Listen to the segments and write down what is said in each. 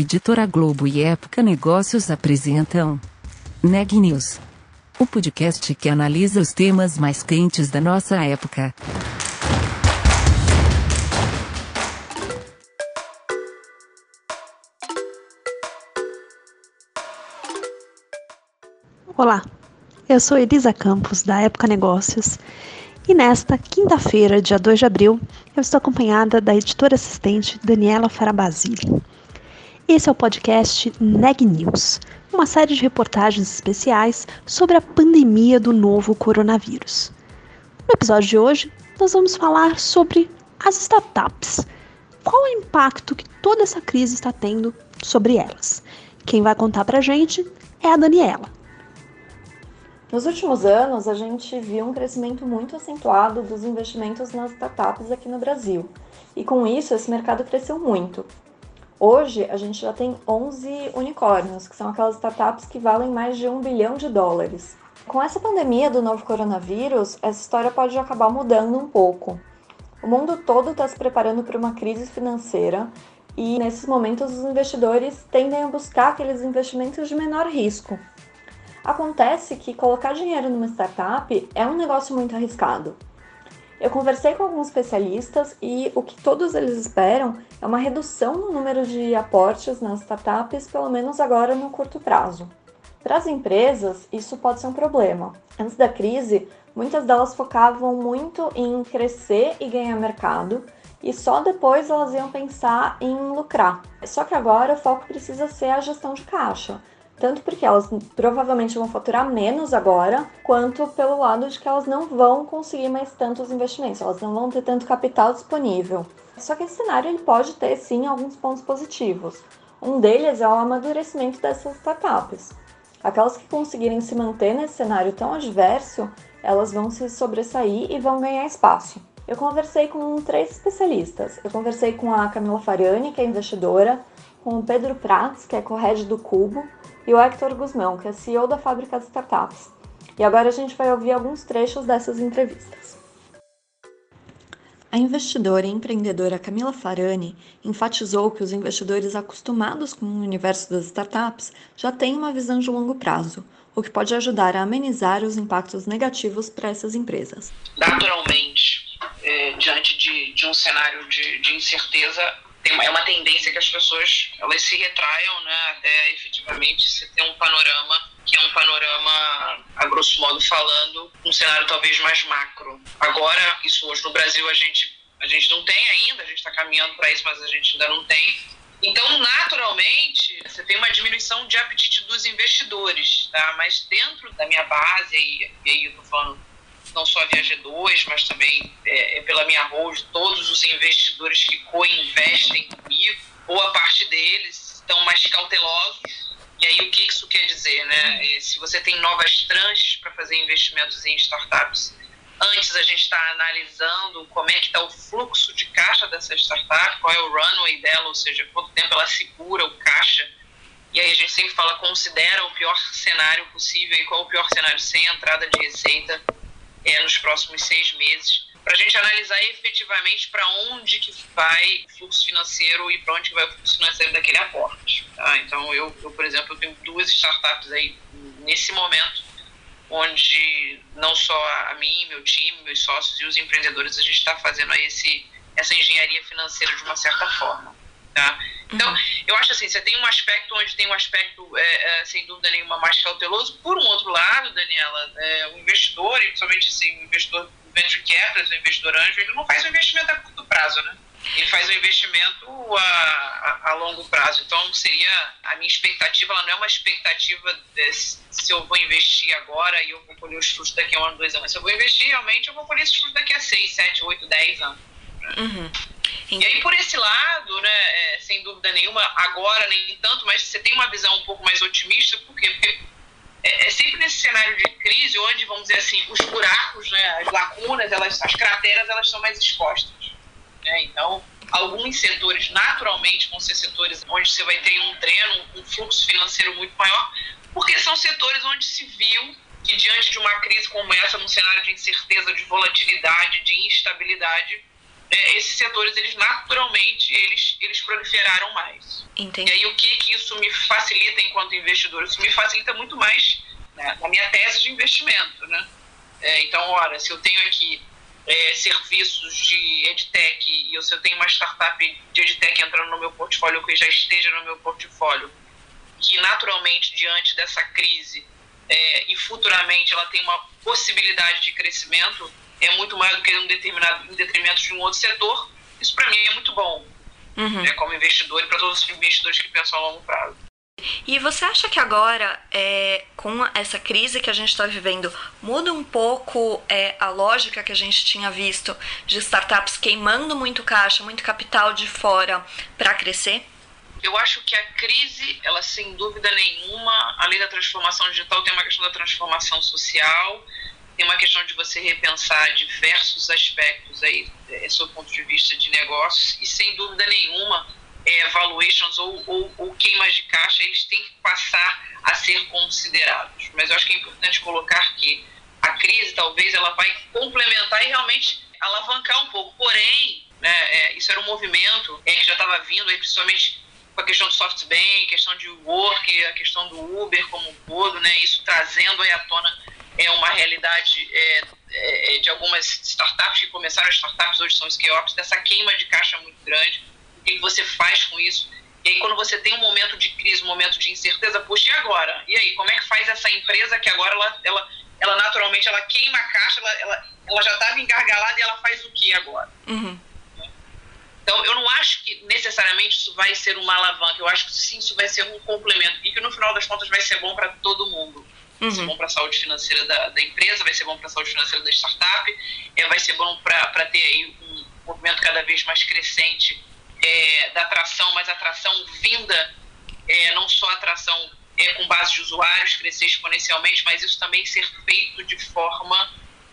Editora Globo e Época Negócios apresentam Neg News, o podcast que analisa os temas mais quentes da nossa época. Olá, eu sou Elisa Campos, da Época Negócios, e nesta quinta-feira, dia 2 de abril, eu estou acompanhada da editora assistente Daniela Farabasile. Esse é o podcast Neg News, uma série de reportagens especiais sobre a pandemia do novo coronavírus. No episódio de hoje, nós vamos falar sobre as startups. Qual é o impacto que toda essa crise está tendo sobre elas? Quem vai contar pra gente é a Daniela. Nos últimos anos, a gente viu um crescimento muito acentuado dos investimentos nas startups aqui no Brasil. E com isso, esse mercado cresceu muito. Hoje, a gente já tem 11 unicórnios, que são aquelas startups que valem mais de um bilhão de dólares. Com essa pandemia do novo coronavírus, essa história pode acabar mudando um pouco. O mundo todo está se preparando para uma crise financeira e, nesses momentos, os investidores tendem a buscar aqueles investimentos de menor risco, Acontece que colocar dinheiro numa startup é um negócio muito arriscado. Eu conversei com alguns especialistas e o que todos eles esperam é uma redução no número de aportes nas startups, pelo menos agora no curto prazo. Para as empresas, isso pode ser um problema. Antes da crise, muitas delas focavam muito em crescer e ganhar mercado, e só depois elas iam pensar em lucrar. Só que agora o foco precisa ser a gestão de caixa, tanto porque elas provavelmente vão faturar menos agora, quanto pelo lado de que elas não vão conseguir mais tantos investimentos, elas não vão ter tanto capital disponível. Só que esse cenário ele pode ter sim alguns pontos positivos. Um deles é o amadurecimento dessas startups. Aquelas que conseguirem se manter nesse cenário tão adverso, elas vão se sobressair e vão ganhar espaço. Eu conversei com três especialistas. Eu conversei com a Camila Fariani, que é investidora, com o Pedro Prats, que é co-head do Cubo, e o Hector Guzmão, que é CEO da Fábrica de Startups. E agora a gente vai ouvir alguns trechos dessas entrevistas. A investidora e empreendedora Camila Farani enfatizou que os investidores acostumados com o universo das startups já têm uma visão de longo prazo, o que pode ajudar a amenizar os impactos negativos para essas empresas. Naturalmente, é, diante de, de, um cenário de, de incerteza, tem, é uma tendência que as pessoas elas se retraiam, né, até efetivamente se ter um panorama que é um panorama, a grosso modo falando, um cenário talvez mais macro. Agora, isso hoje no Brasil a gente, a gente não tem ainda, a gente está caminhando para isso, mas a gente ainda não tem. Então, naturalmente, você tem uma diminuição de apetite dos investidores, tá? Mas dentro da minha base, e, e aí eu estou falando não só via G2, mas também é, é pela minha holding, todos os investidores que co-investem comigo, boa parte deles estão mais cautelosos. E aí o que isso quer dizer, né? É, se você tem novas tranches para fazer investimentos em startups, antes a gente está analisando como é que está o fluxo de caixa dessa startup, qual é o runway dela, ou seja, quanto tempo ela segura o caixa. E aí a gente sempre fala, considera o pior cenário possível e qual é o pior cenário sem entrada de receita é, nos próximos seis meses, para a gente analisar efetivamente para onde que vai o fluxo financeiro e para onde vai o fluxo financeiro daquele aporte. Tá? Então, eu, eu, por exemplo, eu tenho duas startups aí nesse momento, onde não só a mim, meu time, meus sócios e os empreendedores, a gente está fazendo esse, essa engenharia financeira de uma certa forma. Tá? Então, eu acho assim, você tem um aspecto onde tem um aspecto, é, é, sem dúvida nenhuma, mais cauteloso. Por um outro lado, Daniela, é, o investidor, e principalmente assim, o investidor venture capital, o investidor anjo, ele não faz um investimento a curto prazo, né? Ele faz um investimento a, a, a, longo prazo. Então, seria a minha expectativa, ela não é uma expectativa de, se eu vou investir agora e eu vou colher os frutos daqui a um ano, dois anos. Se eu vou investir, realmente, eu vou colher esses frutos daqui a seis, sete, oito, dez anos. Uhum. E aí, por esse lado, né, é, sem dúvida nenhuma, agora nem tanto, mas você tem uma visão um pouco mais otimista, por quê? Porque é, é sempre nesse cenário de crise, onde, vamos dizer assim, os buracos, né, as lacunas, elas, as crateras, elas são mais expostas. Né? Então, alguns setores, naturalmente, vão ser setores onde você vai ter um dreno, um fluxo financeiro muito maior, porque são setores onde se viu que, diante de uma crise como essa, num cenário de incerteza, de volatilidade, de instabilidade, é, esses setores, eles naturalmente, eles, eles proliferaram mais. Entendi. E aí o que, que isso me facilita enquanto investidor? Isso me facilita muito mais né, na minha tese de investimento, né? É, então, ora, se eu tenho aqui é, serviços de edtech e se eu tenho uma startup de edtech entrando no meu portfólio que já esteja no meu portfólio, que naturalmente diante dessa crise é, e futuramente ela tem uma possibilidade de crescimento, é muito mais do que um determinado em detrimento de um outro setor. Isso para mim é muito bom, uhum. né, como investidor e para todos os investidores que pensam a longo prazo. E você acha que agora, é, com essa crise que a gente está vivendo, muda um pouco é, a lógica que a gente tinha visto de startups queimando muito caixa, muito capital de fora para crescer? Eu acho que a crise, ela sem dúvida nenhuma, além da transformação digital, tem uma questão da transformação social, tem uma questão de você repensar diversos aspectos aí, é, sob o ponto de vista de negócios, e sem dúvida nenhuma, é, valuations ou, ou, ou queimas de caixa, eles têm que passar a ser considerados. Mas eu acho que é importante colocar que a crise, talvez, ela vai complementar e realmente alavancar um pouco. Porém, né, é, isso era um movimento é, que já estava vindo, aí, principalmente com a questão do SoftBank, questão de work, a questão do Uber como um todo, né, isso trazendo aí à tona é, uma realidade é, é, de algumas startups que começaram, as startups hoje são scale-ups, dessa queima de caixa muito grande que você faz com isso? E aí, quando você tem um momento de crise, um momento de incerteza, puxa, e agora? E aí, como é que faz essa empresa que agora ela, ela, ela naturalmente ela queima a caixa, ela, ela, ela já estava engargalada e ela faz o que agora? Uhum. Então, eu não acho que necessariamente isso vai ser uma alavanca, eu acho que sim, isso vai ser um complemento e que no final das contas vai ser bom para todo mundo. Vai ser uhum. bom para a saúde financeira da, da, empresa, vai ser bom para a saúde financeira da startup, é, vai ser bom para ter um movimento cada vez mais crescente é, da atração, mas atração vinda, é, não só atração é, com base de usuários crescer exponencialmente, mas isso também ser feito de forma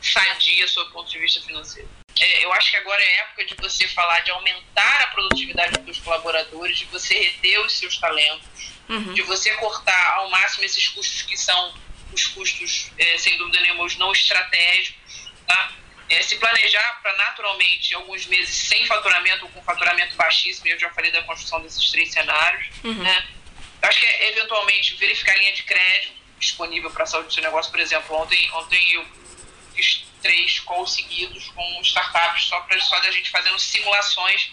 sadia sob o ponto de vista financeiro. É, eu acho que agora é época de você falar de aumentar a produtividade dos colaboradores, de você reter os seus talentos, uhum. de você cortar ao máximo esses custos que são os custos, é, sem dúvida nenhuma, os não estratégicos, tá? é, se planejar para naturalmente alguns meses sem faturamento ou com faturamento baixíssimo, eu já falei da construção desses três cenários, uhum. né? Acho que é, eventualmente verificar a linha de crédito disponível para a saúde do seu negócio, por exemplo, ontem, ontem eu fiz três calls seguidos com startups só para só da gente fazendo simulações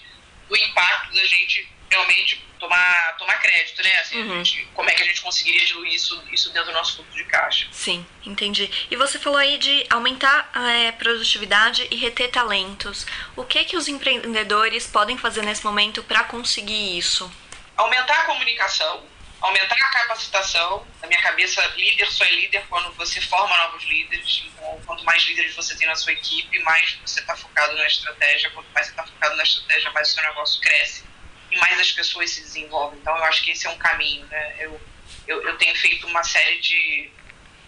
do impacto da gente realmente tomar, tomar crédito, né? Assim, uhum. gente, como é que a gente conseguiria diluir isso, isso dentro do nosso fluxo de caixa. Sim, entendi. E você falou aí de aumentar a é, produtividade e reter talentos. O que que os empreendedores podem fazer nesse momento para conseguir isso? Aumentar a comunicação, aumentar a capacitação. Na minha cabeça, líder só é líder quando você forma novos líderes. Então, quanto mais líderes você tem na sua equipe, mais você está focado na estratégia. Quanto mais você está focado na estratégia, mais o seu negócio cresce e mais as pessoas se desenvolvem. Então, eu acho que esse é um caminho. Né? Eu, eu, eu tenho feito uma série de,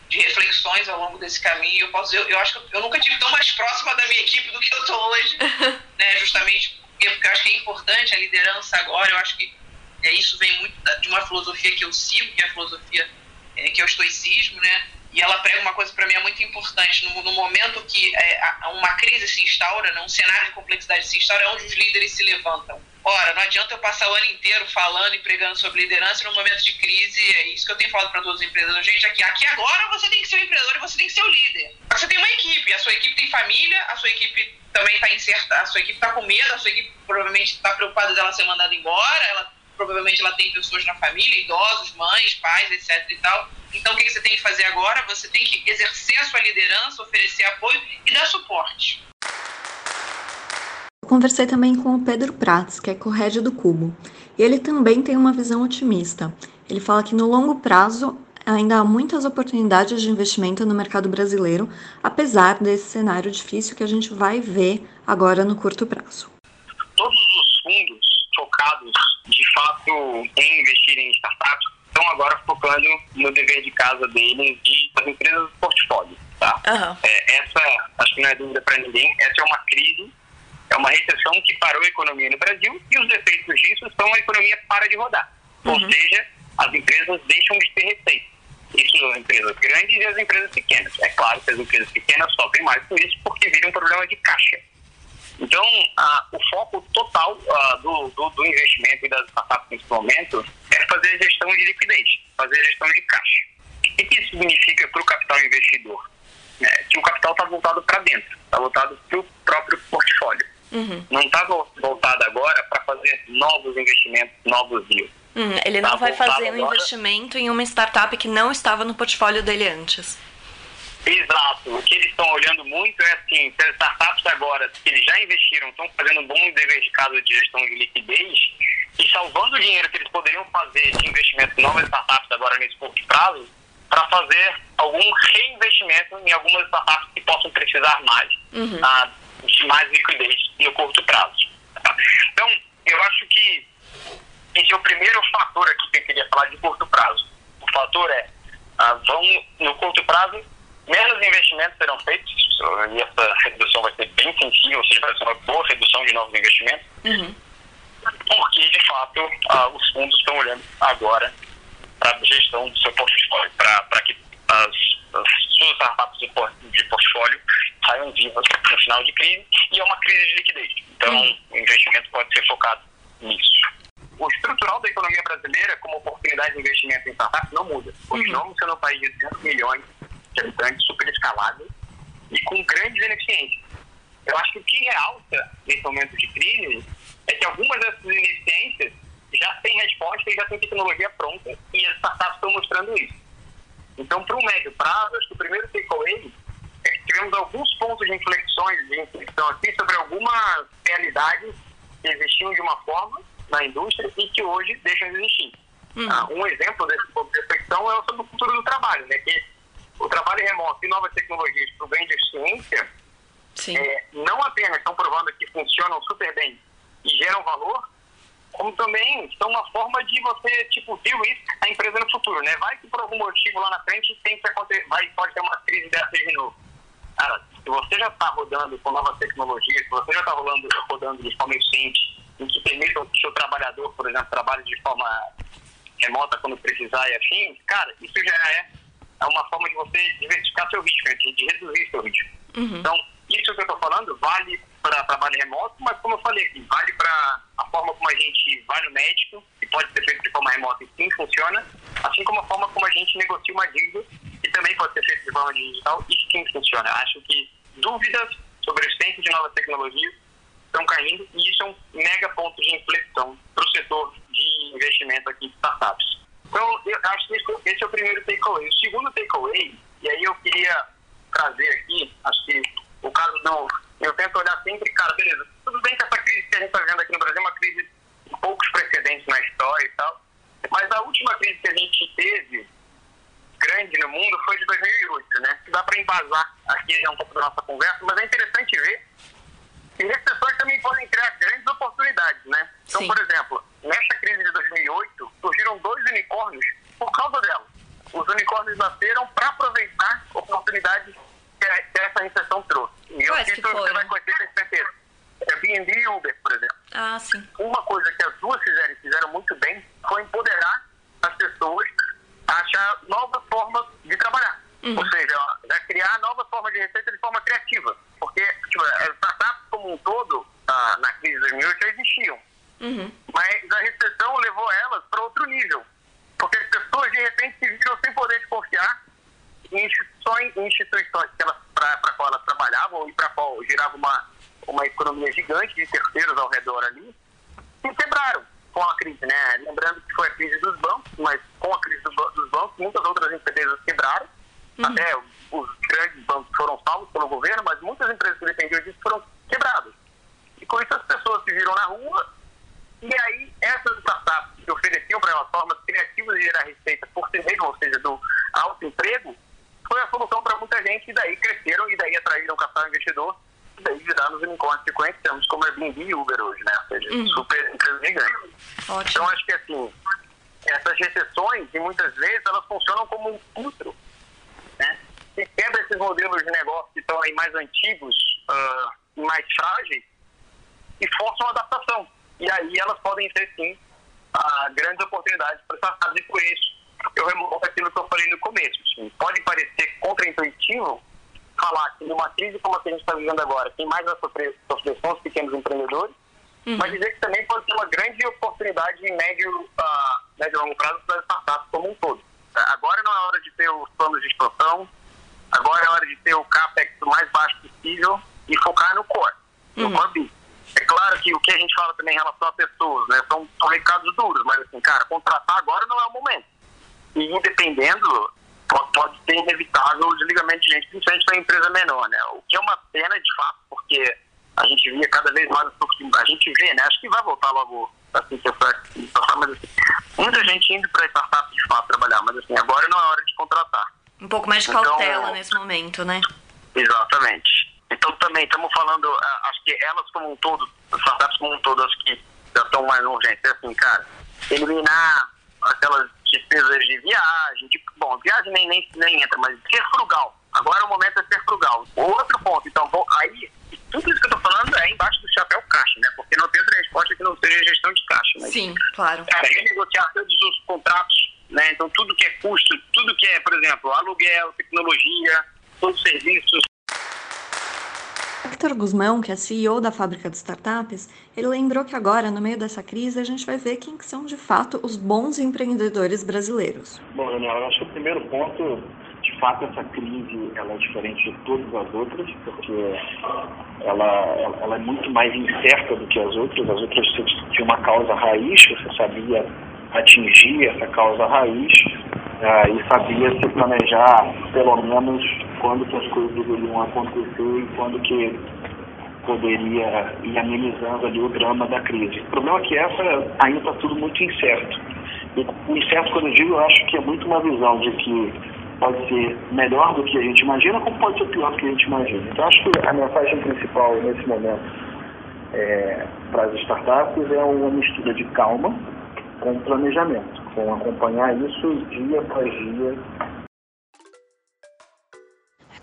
de reflexões ao longo desse caminho. Eu posso eu, eu acho que eu, nunca tive tão mais próxima da minha equipe do que eu estou hoje, né? Justamente porque, porque eu acho que é importante a liderança agora. Eu acho que é, isso vem muito de uma filosofia que eu sigo, que é a filosofia é, que é o estoicismo, né? E ela prega uma coisa para mim é muito importante. No, no momento que é, uma crise se instaura, né, um cenário de complexidade se instaura, é onde os líderes se levantam Ora, não adianta eu passar o ano inteiro falando e pregando sobre liderança no momento de crise. É isso que eu tenho falado para todos os empreendedores. Gente, aqui, aqui agora você tem que ser um empreendedor e você tem que ser o líder. Você tem uma equipe, a sua equipe tem família, a sua equipe também está incerta, a sua equipe está com medo, a sua equipe provavelmente está preocupada dela ser mandada embora, ela provavelmente ela tem pessoas na família, idosos, mães, pais, etc e tal. Então o que você tem que fazer agora? Você tem que exercer a sua liderança, oferecer apoio e dar suporte. Conversei também com o Pedro Prats, que é corrédio do Cubo, e ele também tem uma visão otimista. Ele fala que no longo prazo ainda há muitas oportunidades de investimento no mercado brasileiro, apesar desse cenário difícil que a gente vai ver agora no curto prazo. Todos os fundos focados de fato em investir em startups estão agora focando no dever de casa deles e as empresas do portfólio. Tá? Uhum. É, essa, acho que não é dúvida para ninguém, essa é uma crise é uma recessão que parou a economia no Brasil e os efeitos disso são a economia para de rodar. Uhum. Ou seja, as empresas deixam de ter receita. Isso são as empresas grandes e as empresas pequenas. É claro que as empresas pequenas sofrem mais com isso porque vira um problema de caixa. Então, Então, ah, o foco total ah, do, do, do, investimento e das startups nesse momento é fazer gestão de liquidez, fazer gestão de caixa. O que isso significa para o capital investidor? É, que o capital está voltado para dentro, está voltado para o próprio portfólio. Uhum. Não está voltado agora para fazer novos investimentos, novos deals. Uhum. Ele não tá vai fazer um agora... investimento em uma startup que não estava no portfólio dele antes. Exato. O que eles estão olhando muito é assim, se as startups agora, que eles já investiram, estão fazendo um bom dever de casa de gestão de liquidez e salvando o dinheiro que eles poderiam fazer de investimento em novas startups agora nesse curto prazo, para fazer algum reinvestimento em algumas startups que possam precisar mais uhum. ah, de mais liquidez no curto prazo. Então, eu acho que esse é o primeiro fator aqui que eu queria falar de curto prazo. O fator é, ah, vão, no curto prazo, menos investimentos serão feitos, e essa redução vai ser bem sensível, ou seja, vai ser uma boa redução de novos investimentos, uhum. porque, de fato, ah, os fundos estão olhando agora para a gestão do seu portfólio, para que as, as suas startups de portfólio saiam vivas no final de crise, e é uma crise de liquidez. Então, uhum. o investimento pode ser focado nisso. O estrutural da economia brasileira, como oportunidade de investimento em startups, não muda. Continuamos uhum. sendo um país de 200 milhões de habitantes, super escalável e com grandes ineficiências. Eu acho que o que realça nesse momento de crise é que algumas dessas ineficiências já têm resposta e já têm tecnologia pronta e as startups estão mostrando isso. Então, para o médio prazo, acho que o primeiro takeaway é que tivemos alguns pontos de inflexões de inflexão aqui sobre algumas realidades que existiam de uma forma na indústria e que hoje deixam de existir. Uhum. Ah, um exemplo desse ponto de reflexão é sobre o futuro do trabalho, né? Que o trabalho remoto e novas tecnologias para o bem de eficiência é, não apenas estão provando que funcionam super bem e geram valor, como também são uma forma de você, tipo, viu isso, a empresa no futuro, né? Vai que por algum motivo lá na frente tem que acontecer, vai, pode ter uma crise dessa de novo. Cara, se você já está rodando com novas tecnologias, se você já está rodando, rodando de forma eficiente, em que permita que o seu trabalhador, por exemplo, trabalhe de forma remota quando precisar e afim, cara, isso já é é uma forma de você diversificar seu risco, né? de reduzir seu risco. Uhum. Então, isso que eu estou falando vale para trabalho remoto, mas como eu falei aqui, vale para a forma como a gente vai no médico, que pode ser feito de forma remota e sim funciona, assim como a forma como a gente negocia uma dívida, que também pode ser feito de forma digital e sim funciona. Acho que dúvidas sobre o centro de novas tecnologias estão caindo e isso é um mega ponto de inflexão para o setor de investimento aqui de startups. Então, eu acho que esse é o primeiro takeaway. O segundo takeaway, e aí eu queria trazer aqui, acho que o caso do. Eu tento olhar sempre, cara, beleza, tudo bem que essa crise que a gente está vivendo aqui no Brasil é uma crise com poucos precedentes na história e tal, mas a última crise que a gente teve grande no mundo foi de 2008, né? Dá para embasar aqui um pouco da nossa conversa, mas é interessante ver que recessões também podem criar grandes oportunidades, né? Então, Sim. por exemplo, nessa crise de 2008, surgiram dois unicórnios por causa dela. Os unicórnios nasceram para aproveitar oportunidades que essa recessão trouxe. E eu Quais cito, você vai conhecer com certeza. Airbnb e Uber, por exemplo. Ah, sim. Uma coisa que as duas fizeram e fizeram muito bem foi empoderar as pessoas a achar novas formas de trabalhar. Uhum. Ou seja, a criar novas formas de receita de forma criativa. Porque tipo, as startups como um todo, ah, na crise de 2008, já existiam. Uhum. Mas a recessão levou elas para outro nível. Porque as pessoas, de repente, se viram sem poder de confiar em instituições, em instituições para a qual elas para a qual girava uma, uma economia gigante de terceiros ao redor ali, se quebraram com a crise, né? Lembrando que foi a crise dos bancos, mas com a crise dos bancos, muitas outras empresas quebraram. Uhum. Até os grandes bancos foram salvos pelo governo, mas muitas empresas que dependiam disso foram quebradas. E com isso as pessoas se viram na rua e aí, essas startups que ofereciam para elas formas criativas de gerar receita por si mesmo, ou seja, do alto emprego, foi a solução para muita gente e daí cresceram e daí atraíram capital investidor daí viraram os unicórnios que conhecemos como Airbnb e Uber hoje, né? Ou seja, uhum. super empresas gigantes. Ótimo. Então, acho que assim, essas recessões, e muitas vezes, elas funcionam como um filtro, né? Que quebra esses modelos de negócio que estão aí mais antigos uh, mais frágeis e forçam a adaptação. E aí elas podem ser, sim, ah, grandes oportunidades para startups. E por isso, eu remonto aquilo que eu falei no começo. Assim, pode parecer contraintuitivo falar que numa crise como a que a gente está vivendo agora, quem mais vai sofrer, sofrer são os pequenos empreendedores, uhum. mas dizer que também pode ser uma grande oportunidade em médio, uh, médio e longo prazo para as startups como um todo. Agora não é hora de ter os planos de expansão, agora é hora de ter o CAPEX o mais baixo possível e focar no core, no uhum. core É claro que o que a gente fala também em relação a pessoas, né, são, são recados duros, mas assim, cara, contratar agora não é o momento. E independendo, pode, pode ser inevitável o desligamento de gente, principalmente para empresa menor, né? O que é uma pena de fato, porque a gente via cada vez mais, a gente vê, né? Acho que vai voltar logo assim, que essa, mas assim, muita gente indo para startup de fato trabalhar, mas assim, agora não é hora de contratar. Um pouco mais de então, cautela nesse momento, né? Exatamente. Então também estamos falando, acho que elas como um todo, as startups como um todo, acho que já estão mais urgentes. É assim, cara, eliminar aquelas despesas de viagem, de, bom, viagem nem, nem, nem entra, mas ser frugal. Agora o momento é ser frugal. Outro ponto, então, vou, aí, tudo isso que eu estou falando é embaixo do chapéu caixa, né? Porque não tem outra resposta que não seja gestão de caixa. Mas, Sim, claro. Cara, renegociar todos os contratos, né? Então, tudo que é custo, tudo que é, por exemplo, aluguel, tecnologia, todos os serviços, Hector Guzmão, que é CEO da fábrica de startups, ele lembrou que agora, no meio dessa crise, a gente vai ver quem são de fato os bons empreendedores brasileiros. Bom, Daniel, eu acho que o primeiro ponto, de fato, essa crise ela é diferente de todas as outras, porque ela, ela é muito mais incerta do que as outras. As outras você tinha uma causa raiz, você sabia atingir essa causa raiz uh, e sabia se planejar, pelo menos, quando que as coisas deveriam acontecer e quando que poderia ir amenizando ali o drama da crise. O problema é que essa ainda está tudo muito incerto. E o incerto, quando eu digo, eu acho que é muito uma visão de que pode ser melhor do que a gente imagina, como pode ser pior do que a gente imagina. Então, acho que a mensagem principal nesse momento é, para as startups é uma mistura de calma com planejamento, com acompanhar isso dia após dia.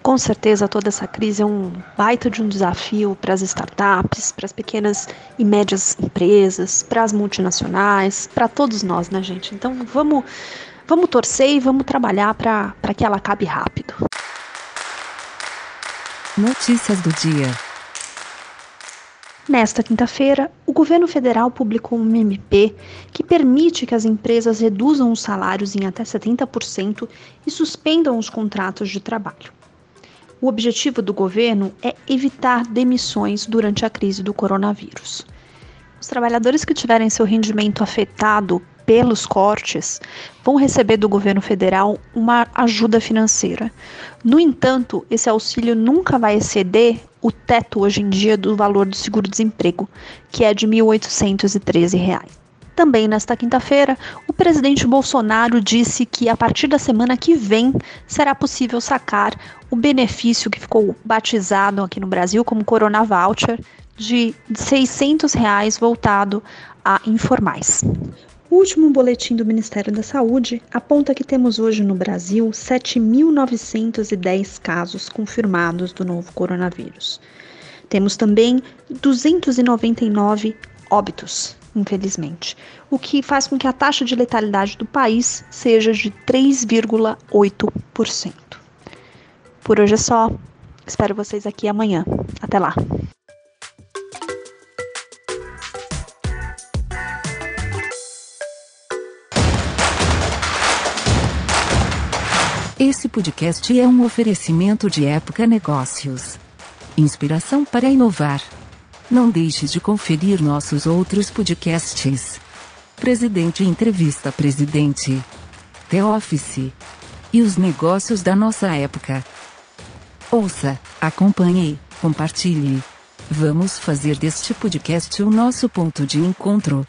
Com certeza, toda essa crise é um baita de um desafio para as startups, para as pequenas e médias empresas, para as multinacionais, para todos nós, né, gente? Então, vamos, vamos torcer e vamos trabalhar para que ela acabe rápido. Notícias do dia. Nesta quinta-feira, o governo federal publicou um MP que permite que as empresas reduzam os salários em até 70% e suspendam os contratos de trabalho. O objetivo do governo é evitar demissões durante a crise do coronavírus. Os trabalhadores que tiverem seu rendimento afetado pelos cortes vão receber do governo federal uma ajuda financeira. No entanto, esse auxílio nunca vai exceder o teto hoje em dia do valor do seguro-desemprego, que é de R$ 1.813. Também nesta quinta-feira, o presidente Bolsonaro disse que a partir da semana que vem será possível sacar o benefício que ficou batizado aqui no Brasil como Corona Voucher de 600 reais voltado a informais. O último boletim do Ministério da Saúde aponta que temos hoje no Brasil 7.910 casos confirmados do novo coronavírus. Temos também 299 óbitos, infelizmente, o que faz com que a taxa de letalidade do país seja de 3,8%. Por hoje é só. Espero vocês aqui amanhã. Até lá. Esse podcast é um oferecimento de Época Negócios. Inspiração para inovar. Não deixe de conferir nossos outros podcasts. Presidente Entrevista Presidente. The Office. E os negócios da nossa época. Ouça, acompanhe, compartilhe. Vamos fazer deste podcast o nosso ponto de encontro.